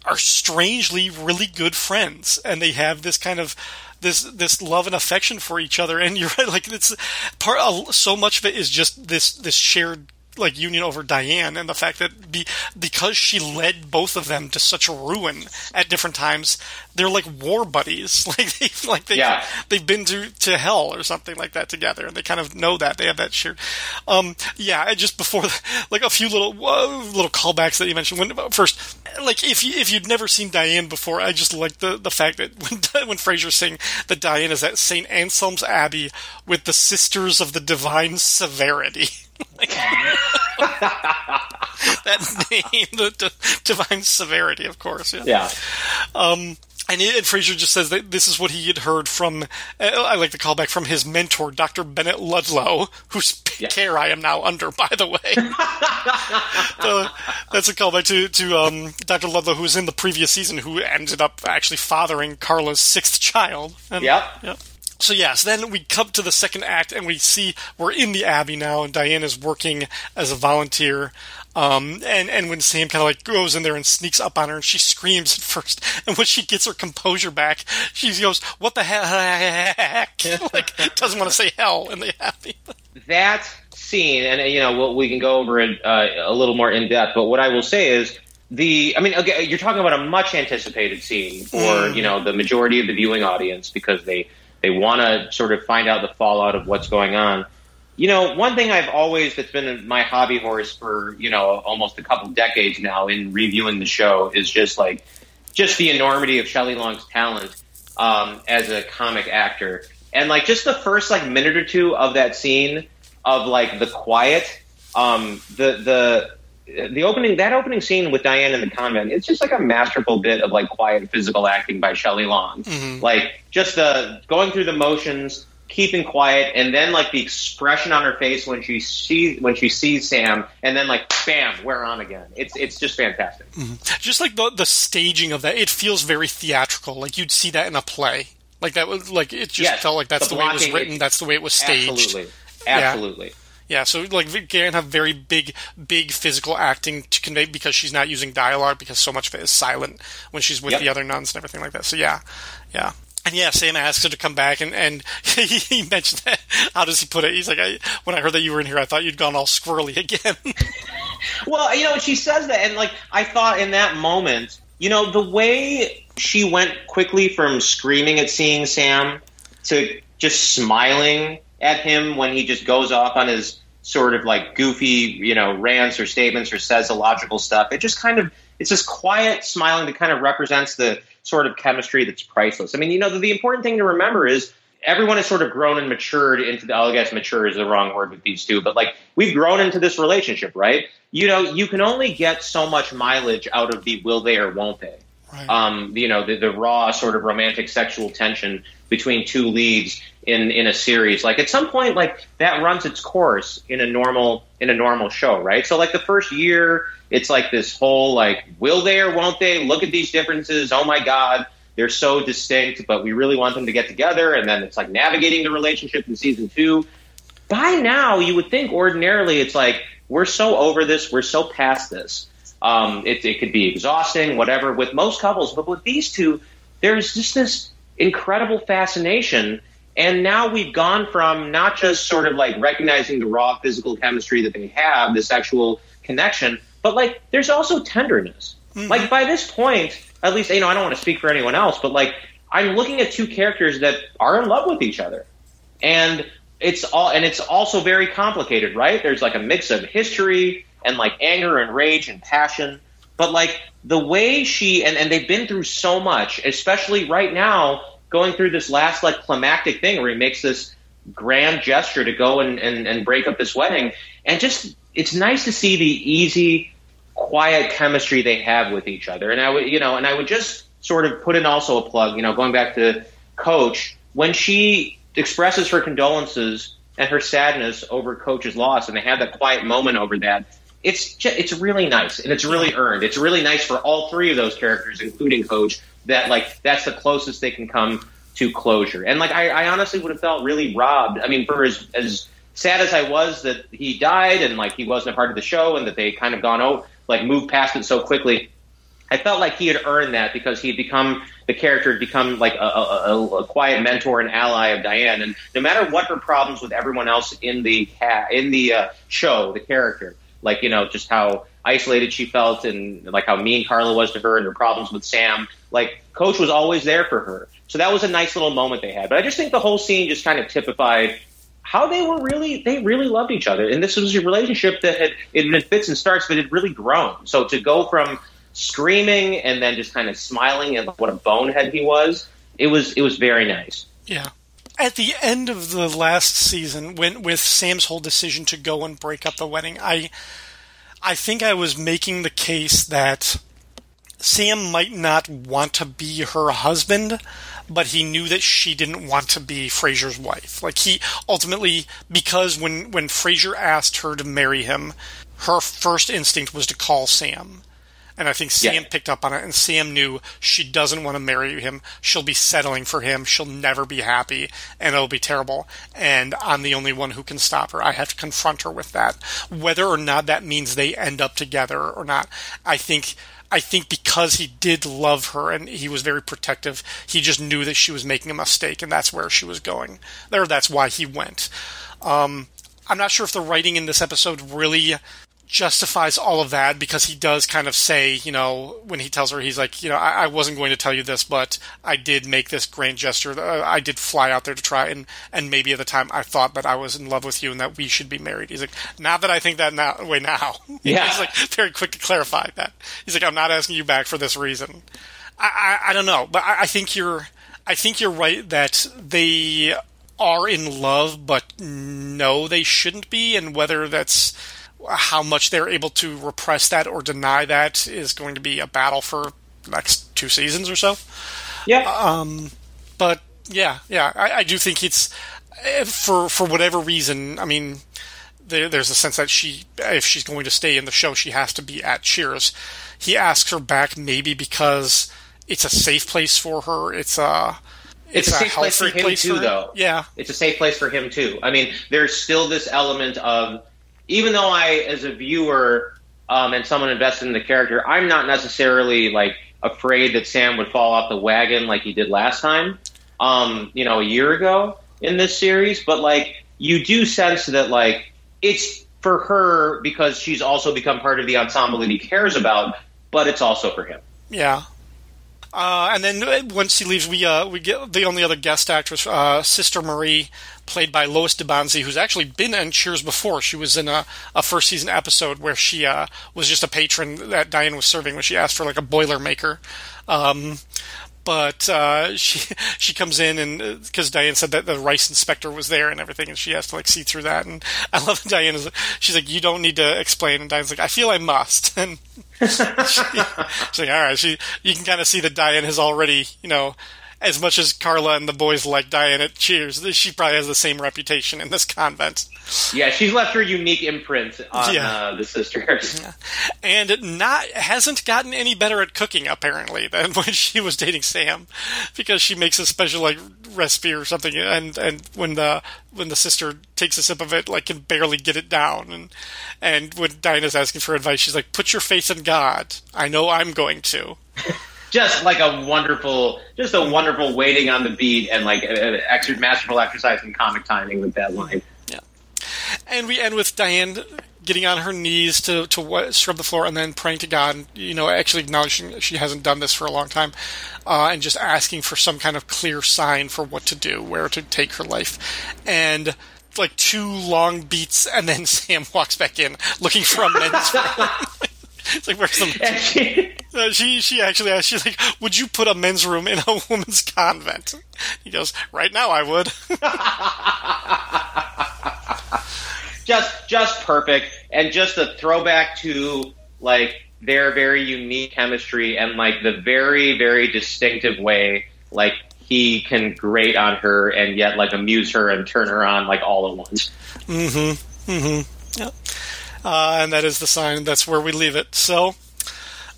are strangely really good friends, and they have this kind of this this love and affection for each other. And you're right, like it's part. So much of it is just this this shared like union over Diane and the fact that be, because she led both of them to such ruin at different times, they're like war buddies. Like they like they Yeah. they've been to to hell or something like that together, and they kind of know that they have that shared. Um, yeah, just before like a few little uh, little callbacks that you mentioned. When first, like if you if you'd never seen Diane before, I just like the the fact that when when Frasier's saying that Diane is at Saint Anselm's Abbey with the Sisters of the Divine Severity. Like- that name, the, the divine severity, of course. Yeah. Yeah, Um, and, it, and Frasier just says that this is what he had heard from. Uh, I like the callback from his mentor, Dr. Bennett Ludlow, whose Yeah. care I am now under, by the way. Uh, that's a callback to to um, Dr. Ludlow, who was in the previous season, who ended up actually fathering Carla's sixth child. And, Yep. Yep. So yes, then we come to the second act, and we see we're in the Abbey now, and Diane is working as a volunteer. Um, and and when Sam kind of like goes in there and sneaks up on her, and she screams at first, and when she gets her composure back, she goes, "What the heck?" like doesn't want to say hell in the Abbey. that scene, and you know, we'll, we can go over it uh, a little more in depth. But what I will say is the. I mean, okay, you're talking about a much anticipated scene for you know the majority of the viewing audience because they they want to sort of find out the fallout of what's going on. You know, one thing I've always that's been my hobby horse for you know almost a couple decades now in reviewing the show is just like just the enormity of Shelley Long's talent um, as a comic actor, and like just the first like minute or two of that scene of like the quiet, um, the the the opening that opening scene with Diane in the convent, it's just like a masterful bit of like quiet physical acting by Shelley Long, mm-hmm. like just the going through the motions. Keeping quiet, and then like the expression on her face when she sees when she sees Sam, and then like bam, we're on again. It's it's just fantastic. Mm-hmm. Just like the the staging of that, it feels very theatrical. Like you'd see that in a play. Like that was like it just Yes, felt like that's the the, way it was written. it- that's the way it was staged. Absolutely, absolutely. Yeah, so like Gann have very big, big physical acting to convey because she's not using dialogue because so much of it is silent when she's with Yep. the other nuns and everything like that. So yeah, yeah. and yeah, Sam asks her to come back, and, and he, he mentioned that. How does he put it? He's like, I, when I heard that you were in here, I thought you'd gone all squirrely again. Well, you know, she says that, and like I thought in that moment, you know, the way she went quickly from screaming at seeing Sam to just smiling at him when he just goes off on his sort of like goofy, you know, rants or statements or says illogical stuff. It just kind of it's this quiet smiling that kind of represents the sort of chemistry that's priceless. I mean, you know, the, the important thing to remember is everyone has sort of grown and matured into the, I guess mature is the wrong word with these two, but like we've grown into this relationship, right? You know, you can only get so much mileage out of the will they or won't they. Right. Um, you know, the, the raw sort of romantic sexual tension between two leads in, in a series. Like at some point, like that runs its course in a normal, in a normal show, right? So like the first year, it's like this whole like, will they or won't they? Look at these differences. Oh my God they're so distinct, but we really want them to get together. And then it's like navigating the relationship in season two. By now, you would think ordinarily it's like we're so over this, we're so past this. Um, it, it could be exhausting, whatever, with most couples, but with these two, there's just this incredible fascination. And now we've gone from not just sort of like recognizing the raw physical chemistry that they have, the sexual connection, but like there's also tenderness. Mm-hmm. Like by this point, at least you know I don't want to speak for anyone else, but like I'm looking at two characters that are in love with each other, and it's all and it's also very complicated, right? There's like a mix of history and like anger and rage and passion, but like the way she and and they've been through so much, especially right now going through this last like climactic thing where he makes this grand gesture to go and, and, and break up this wedding and just it's nice to see the easy quiet chemistry they have with each other. And I would, you know, and I would just sort of put in also a plug, you know, going back to Coach, when she expresses her condolences and her sadness over Coach's loss, and they have that quiet moment over that. It's just, it's really nice and it's really earned. It's really nice for all three of those characters, including Coach, that like that's the closest they can come to closure. And like I, I honestly would have felt really robbed. I mean, for as as sad as I was that he died and like he wasn't a part of the show and that they kind of gone out like moved past it so quickly. I felt like he had earned that because he had become the character had become like a, a, a, quiet mentor and ally of Diane, and no matter what her problems with everyone else in the in the uh, show, the character, like you know, just how isolated she felt and like how mean Carla was to her and her problems with Sam, like Coach was always there for her. So that was a nice little moment they had. But I just think the whole scene just kind of typified how they were really they really loved each other, and this was a relationship that had it had fits and starts, but it had really grown. So to go from screaming and then just kind of smiling at what a bonehead he was, it was it was very nice. Yeah. At the end of the last season, when with Sam's whole decision to go and break up the wedding, I I think I was making the case that Sam might not want to be her husband, but he knew that she didn't want to be Frasier's wife. Like he ultimately because when when Frasier asked her to marry him, her first instinct was to call Sam. And I think Sam Yeah. picked up on it, and Sam knew she doesn't want to marry him. She'll be settling for him. She'll never be happy, and it'll be terrible. And I'm the only one who can stop her. I have to confront her with that, whether or not that means they end up together or not. I think. I think because he did love her and he was very protective, he just knew that she was making a mistake, and that's where she was going. There, that's why he went. Um, I'm not sure if the writing in this episode really justifies all of that because he does kind of say, you know, when he tells her, he's like, you know, I, I wasn't going to tell you this, but I did make this grand gesture. Uh, I did fly out there to try, and and maybe at the time I thought that I was in love with you and that we should be married. He's like, not that I think that now, way now. Yeah. he's like very quick to clarify that. He's like, I'm not asking you back for this reason. I I, I don't know, but I, I think you're I think you're right that they are in love, but no, they shouldn't be, and whether that's how much they're able to repress that or deny that is going to be a battle for next two seasons or so. Yeah, Um, but yeah, yeah, I, I do think it's eh, for for whatever reason. I mean, there, there's a sense that she, if she's going to stay in the show, she has to be at Cheers. He asks her back, maybe because it's a safe place for her. It's a it's, a safe place for him place too, her. though. Yeah, it's a safe place for him too. I mean, there's still this element of, even though I, as a viewer um, and someone invested in the character, I'm not necessarily like afraid that Sam would fall off the wagon like he did last time. um, you know, a year ago in this series, but like you do sense that like it's for her because she's also become part of the ensemble that he cares about, but it's also for him. Yeah. Uh, and then uh, once he leaves, we uh, we get the only other guest actress, uh, Sister Marie, played by Lois de Banzie, who's actually been in Cheers before. She was in a, a first season episode where she uh, was just a patron that Diane was serving when she asked for like a Boilermaker. Um, but uh, she she comes in and because Diane said that the rice inspector was there and everything, and she has to like see through that. And I love Diane is she's like, "You don't need to explain," and Diane's like, "I feel I must." And she, she's like, "All right." She you can kind of see that Diane has already you know as much as Carla and the boys like Diane at Cheers, she probably has the same reputation in this convent. Yeah, she's left her unique imprint on Yeah. uh, the sisters. and not hasn't gotten any better at cooking apparently than when she was dating Sam, because she makes a special like recipe or something, and and when the when the sister takes a sip of it, like can barely get it down, and and when Diana's asking for advice, she's like, "Put your faith in God. I know I'm going to." just like a wonderful, just a wonderful waiting on the beat and like an extra masterful exercise in comic timing with that line. Yeah, and we end with Diane getting on her knees to to scrub the floor and then praying to God. and, You know, actually acknowledging she hasn't done this for a long time, uh, and just asking for some kind of clear sign for what to do, where to take her life, and. Like two long beats, and then Sam walks back in looking for a men's room. it's like where's the? She, Uh, she she actually asked, she's like, "Would you put a men's room in a woman's convent?" He goes, "Right now, I would." just just perfect and just a throwback to like their very unique chemistry and like the very very distinctive way like he can grate on her and yet like amuse her and turn her on like all at once. Mm-hmm. Mm-hmm. Yep. Uh, and that is the sign. That's where we leave it. So,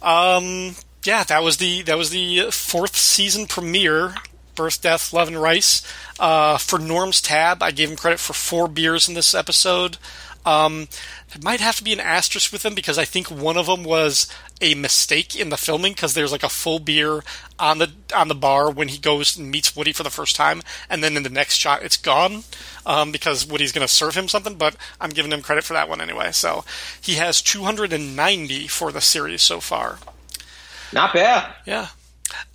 um, yeah, that was the that was the fourth season premiere. Birth, Death, Love, and Rice. Uh, for Norm's tab, I gave him credit for four beers in this episode. Um, there might have to be an asterisk with them because I think one of them was a mistake in the filming because there's like a full beer on the on the bar when he goes and meets Woody for the first time, and then in the next shot it's gone um, because Woody's going to serve him something. But I'm giving him credit for that one anyway. So he has 290 for the series so far. Not bad. Yeah.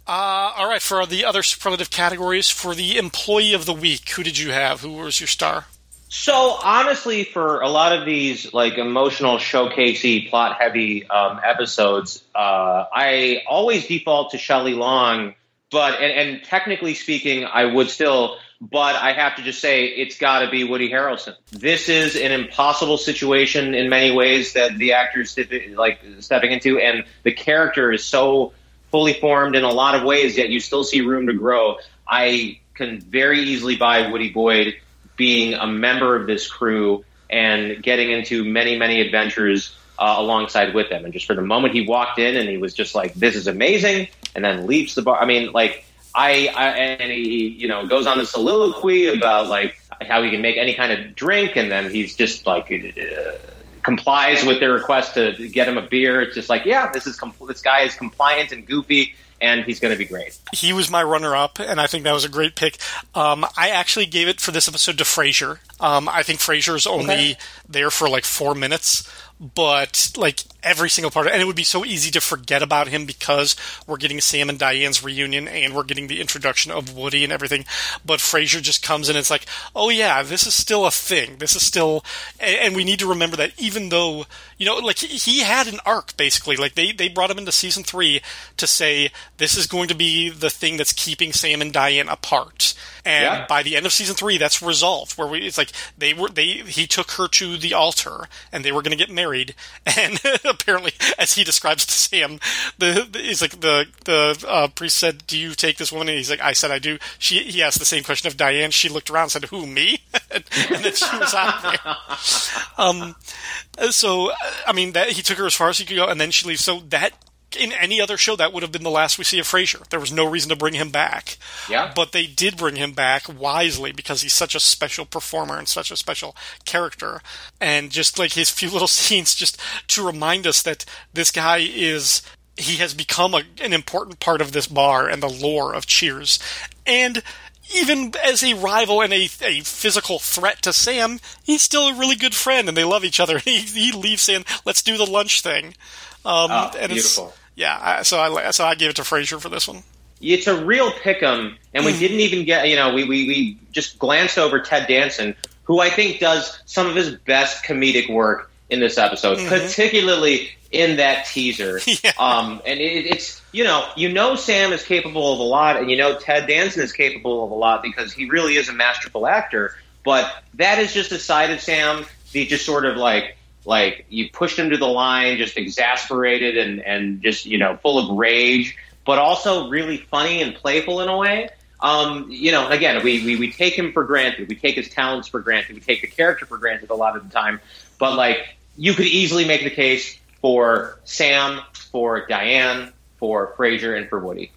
Uh, all right, for the other superlative categories, for the employee of the week, who did you have? Who was your star? So honestly, for a lot of these like emotional, showcasey, plot-heavy um, episodes, uh, I always default to Shelley Long. But and, and technically speaking, I would still. But I have to just say, it's got to be Woody Harrelson. This is an impossible situation in many ways that the actor's like stepping into, and the character is so fully formed in a lot of ways. Yet you still see room to grow. I can very easily buy Woody Boyd being a member of this crew and getting into many, many adventures uh, alongside with them. And just for the moment he walked in and he was just like, "This is amazing," and then leaps the bar. I mean, like I, I and he, you know, goes on the soliloquy about like how he can make any kind of drink, and then he's just like. Uh, complies with their request to get him a beer. It's just like, yeah, this is compl- this guy is compliant and goofy, and he's going to be great. He was my runner-up, and I think that was a great pick. Um, I actually gave it for this episode to Frasier. Um, I think Frasier's only Okay. there for like four minutes, but like every single part, of, and it would be so easy to forget about him because we're getting Sam and Diane's reunion, and we're getting the introduction of Woody and everything. But Frasier just comes in, and it's like, oh yeah, this is still a thing. This is still, and, we need to remember that even though you know, like he, he had an arc basically. Like they they brought him into season three to say this is going to be the thing that's keeping Sam and Diane apart. And Yeah. by the end of season three, that's resolved. Where we, it's like they were they he took her to the altar, and they were going to get married. And apparently, as he describes to Sam, the, the he's like the the uh, priest said, "Do you take this woman?" And he's like, "I said I do." She he asked the same question of Diane. She looked around, and said, "Who me?" and then she was out there. Um, so I mean that he took her as far as he could go, and then she leaves. So that in any other show, that would have been the last we see of Frasier. There was no reason to bring him back. Yeah. But they did bring him back wisely because he's such a special performer and such a special character. And just like his few little scenes, just to remind us that this guy is. He has become a, an important part of this bar and the lore of Cheers. And even as a rival and a, a physical threat to Sam, he's still a really good friend, and they love each other. He, he leaves saying, "Let's do the lunch thing." Um, Oh, and beautiful. It's, yeah, I, so I so I gave it to Frasier for this one. It's a real pick'em, and we didn't even get. You know, we, we we just glanced over Ted Danson, who I think does some of his best comedic work in this episode, particularly in that teaser. Yeah. Um, and it, it's you know you know Sam is capable of a lot, and you know Ted Danson is capable of a lot because he really is a masterful actor. But that is just a side of Sam. The just sort of like like you pushed him to the line, just exasperated and and just you know full of rage, but also really funny and playful in a way. Um, you know, again, we, we we take him for granted. We take his talents for granted. We take the character for granted a lot of the time. But like, you could easily make the case for Sam, for Diane, for Frasier, and for Woody.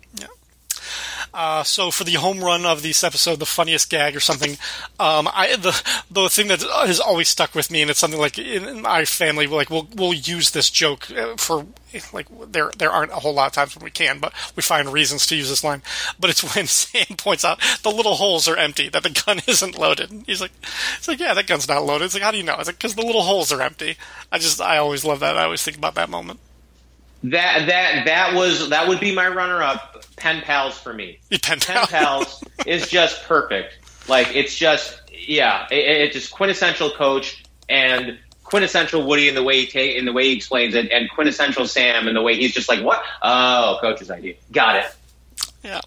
Uh, so for the home run of this episode, the funniest gag or something, um, I the the thing that has always stuck with me, and it's something like in my family, like we'll we'll use this joke uh, for like there there aren't a whole lot of times when we can, but we find reasons to use this line. But it's when Sam points out the little holes are empty, that the gun isn't loaded. He's like, it's like yeah, that gun's not loaded. It's like how do you know? It's like because the little holes are empty. I just I always love that. I always think about that moment. That that that was that would be my runner-up. Pen pals for me. Pen Pen pals is just perfect. Like it's just yeah, it, it's just quintessential coach and quintessential Woody in the way he take in the way he explains it, and quintessential Sam in the way he's just like what? Oh, coach's idea. Got it. Yeah.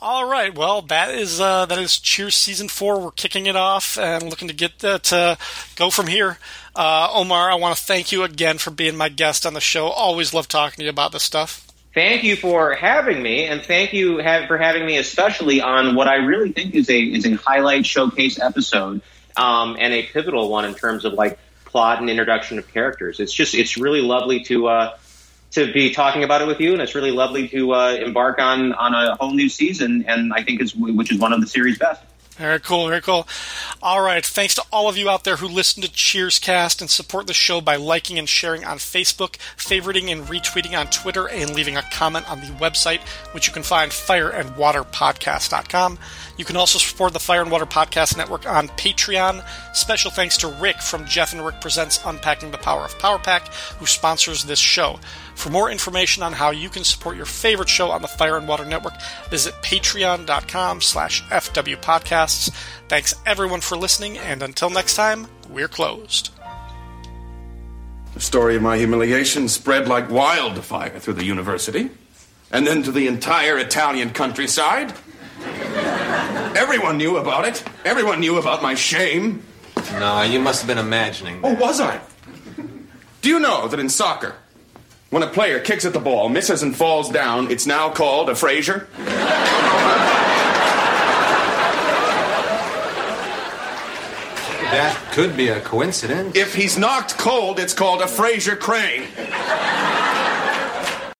All right. Well, that is uh, that is Cheers season four. We're kicking it off and looking to get uh, to go from here. Uh, Omar, I want to thank you again for being my guest on the show. Always love talking to you about this stuff. Thank you for having me, and thank you for having me, especially on what I really think is a is a highlight showcase episode, um, and a pivotal one in terms of like plot and introduction of characters. It's just it's really lovely to uh, to be talking about it with you, and it's really lovely to uh, embark on on a whole new season, and I think is which is one of the series' best. Very cool, very cool. All right, thanks to all of you out there who listen to Cheerscast and support the show by liking and sharing on Facebook, favoriting and retweeting on Twitter, and leaving a comment on the website, which you can find fireandwaterpodcast.com. You can also support the Fire and Water Podcast Network on Patreon. Special thanks to Rick from Jeff and Rick Presents Unpacking the Power of Power Pack, who sponsors this show. For more information on how you can support your favorite show on the Fire and Water Network, visit patreon.com slash fwpodcasts. Thanks everyone for listening, and until next time, we're closed. The story of my humiliation spread like wildfire through the university, and then to the entire Italian countryside. Everyone knew about it. Everyone knew about my shame. No, you must have been imagining. Oh, was I? Do you know that in soccer, when a player kicks at the ball, misses, and falls down, it's now called a Frasier? That could be a coincidence. If he's knocked cold, it's called a Frasier Crane.